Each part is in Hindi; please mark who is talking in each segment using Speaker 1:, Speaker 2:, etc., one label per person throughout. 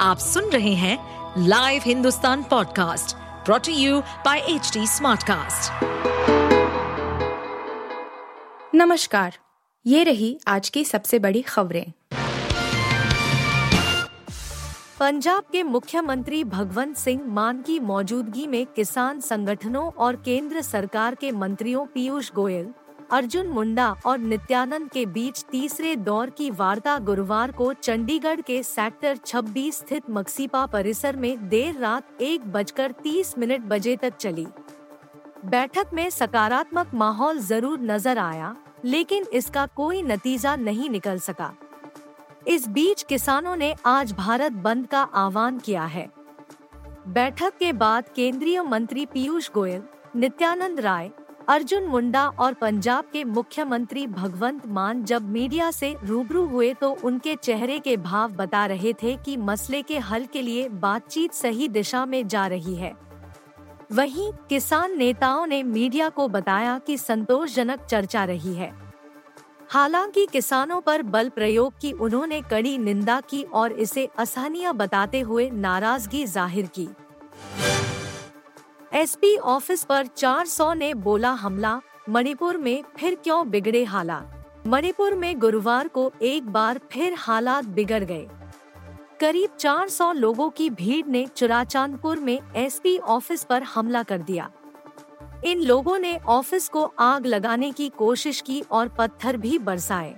Speaker 1: आप सुन रहे हैं live Hindustan podcast brought to you by H Smartcast.
Speaker 2: नमस्कार, ये रही आज की सबसे बड़ी खबरें
Speaker 3: पंजाब के मुख्यमंत्री भगवंत सिंह मान की मौजूदगी में किसान संगठनों और केंद्र सरकार के मंत्रियों पीयूष गोयल अर्जुन मुंडा और नित्यानंद के बीच तीसरे दौर की वार्ता गुरुवार को चंडीगढ़ के सेक्टर 26 स्थित मक्सीपा परिसर में देर रात एक बजकर तीस मिनट बजे तक चली। बैठक में सकारात्मक माहौल ज़रूर नज़र आया, लेकिन इसका कोई नतीजा नहीं निकल सका। इस बीच किसानों ने आज भारत बंद का आह्वान किया है। बैठक के बाद केंद्रीय मंत्री पीयूष गोयल, नित्यानंद राय अर्जुन मुंडा और पंजाब के मुख्यमंत्री भगवंत मान जब मीडिया से रूबरू हुए तो उनके चेहरे के भाव बता रहे थे कि मसले के हल के लिए बातचीत सही दिशा में जा रही है। वहीं किसान नेताओं ने मीडिया को बताया कि संतोषजनक चर्चा रही है। हालाँकि किसानों पर बल प्रयोग की उन्होंने कड़ी निंदा की और इसे असहनीय बताते हुए नाराज़गी ज़ाहिर की। एसपी ऑफ़िस पर 400 ने बोला हमला, मणिपुर में फिर क्यों बिगड़े हालात? मणिपुर में गुरुवार को एक बार फिर हालात बिगड़ गए। करीब 400 लोगों की भीड़ ने चुराचांदपुर में एसपी ऑफ़िस पर हमला कर दिया। इन लोगों ने ऑफ़िस को आग लगाने की कोशिश की और पत्थर भी बरसाए।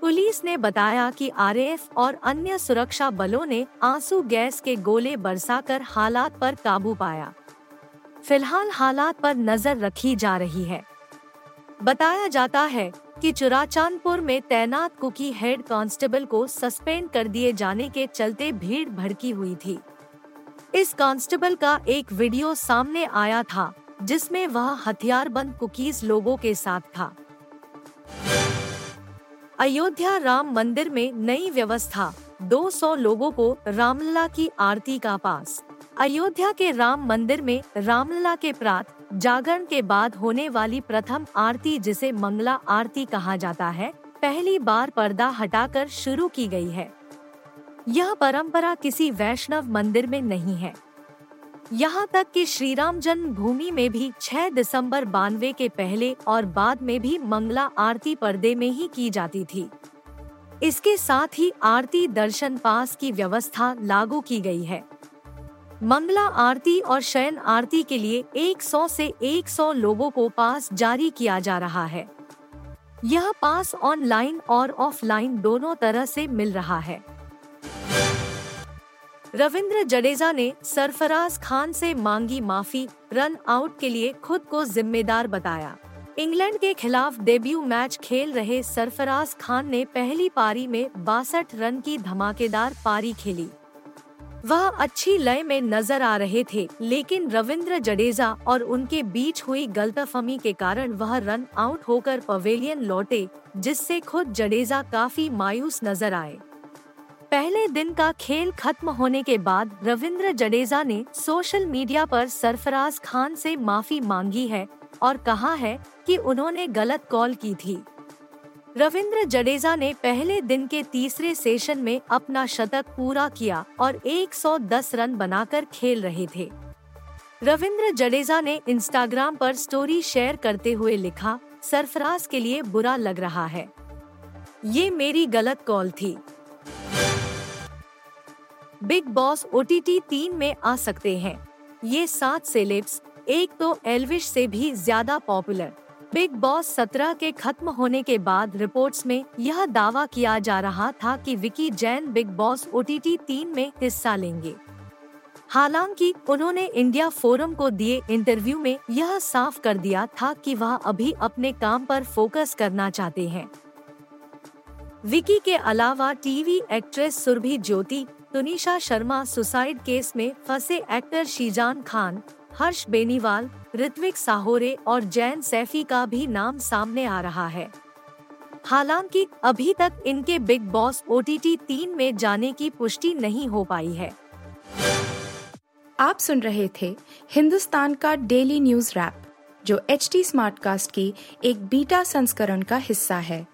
Speaker 3: पुलिस ने बताया कि आरएएफ और अन्य सुरक्षा बलों ने आँसू गैस के गोले बरसाकर हालात पर काबू पाया। फ़िलहाल हालात पर नज़र रखी जा रही है। बताया जाता है कि चुराचांदपुर में तैनात कुकी हेड कांस्टेबल को सस्पेंड कर दिए जाने के चलते भीड़ भड़की हुई थी। इस कांस्टेबल का एक वीडियो सामने आया था, जिसमें वह हथियारबंद कुकीज लोगों के साथ था। अयोध्या राम मंदिर में नई व्यवस्था 200 लोगों को रामलला की आरती का पास। अयोध्या के राम मंदिर में रामलला के प्रात जागरण के बाद होने वाली प्रथम आरती जिसे मंगला आरती कहा जाता है, पहली बार पर्दा हटाकर शुरू की गई है। यह परंपरा किसी वैष्णव मंदिर में नहीं है। यहाँ तक कि श्री राम जन्म भूमि में भी 6 दिसंबर बानवे के पहले और बाद में भी मंगला आरती पर्दे में ही की जाती थी। इसके साथ ही आरती दर्शन पास की व्यवस्था लागू की गई है। मंगला आरती और शयन आरती के लिए 100 से 100 लोगों को पास जारी किया जा रहा है। यह पास ऑनलाइन और ऑफलाइन दोनों तरह से मिल रहा है। रविंद्र जडेजा ने सरफराज खान से मांगी माफ़ी, रन आउट के लिए खुद को जिम्मेदार बताया। इंग्लैंड के खिलाफ डेब्यू मैच खेल रहे सरफराज खान ने पहली पारी में बासठ रन की धमाकेदार पारी खेली। वह अच्छी लय में नज़र आ रहे थे, लेकिन रविंद्र जडेजा और उनके बीच हुई गलतफहमी के कारण वह रन आउट होकर पवेलियन लौटे, जिससे खुद जडेजा काफ़ी मायूस नज़र आए। पहले दिन का खेल खत्म होने के बाद रविंद्र जडेजा ने सोशल मीडिया पर सरफराज खान से माफ़ी मांगी है और कहा है कि उन्होंने गलत कॉल की थी। रविंद्र जडेजा ने पहले दिन के तीसरे सेशन में अपना शतक पूरा किया और 110 रन बनाकर खेल रहे थे। रविंद्र जडेजा ने इंस्टाग्राम पर स्टोरी शेयर करते हुए लिखा, सरफराज के लिए बुरा लग रहा है। ये मेरी गलत कॉल थी। Bigg Boss O T T तीन में आ सकते हैं। ये सात सेलेब्स, एक तो एलविश से भी ज़्यादा पॉपुलर। बिग बॉस सत्रह के खत्म होने के बाद रिपोर्ट्स में यह दावा किया जा रहा था कि Vicky Jain Bigg Boss O T T तीन में हिस्सा लेंगे। हालाँकि, उन्होंने इंडिया फोरम को दिए इंटरव्यू में यह साफ़ कर दिया था कि वह अभी अपने काम पर फोकस करना चाहते हैं। विकी के अलावा TV actress Surbhi Jyoti, Tunisha Sharma suicide case में फंसे एक्टर शीजान खान हर्ष बेनीवाल, ऋत्विक साहोरे और जैन सैफी का भी नाम सामने आ रहा है। हालाँकि अभी तक इनके Bigg Boss O T T तीन में जाने की पुष्टि नहीं हो पाई है।
Speaker 2: आप सुन रहे थे हिंदुस्तान का डेली न्यूज़ रैप, जो एच टी स्मार्ट कास्ट की एक बीटा संस्करण का हिस्सा है।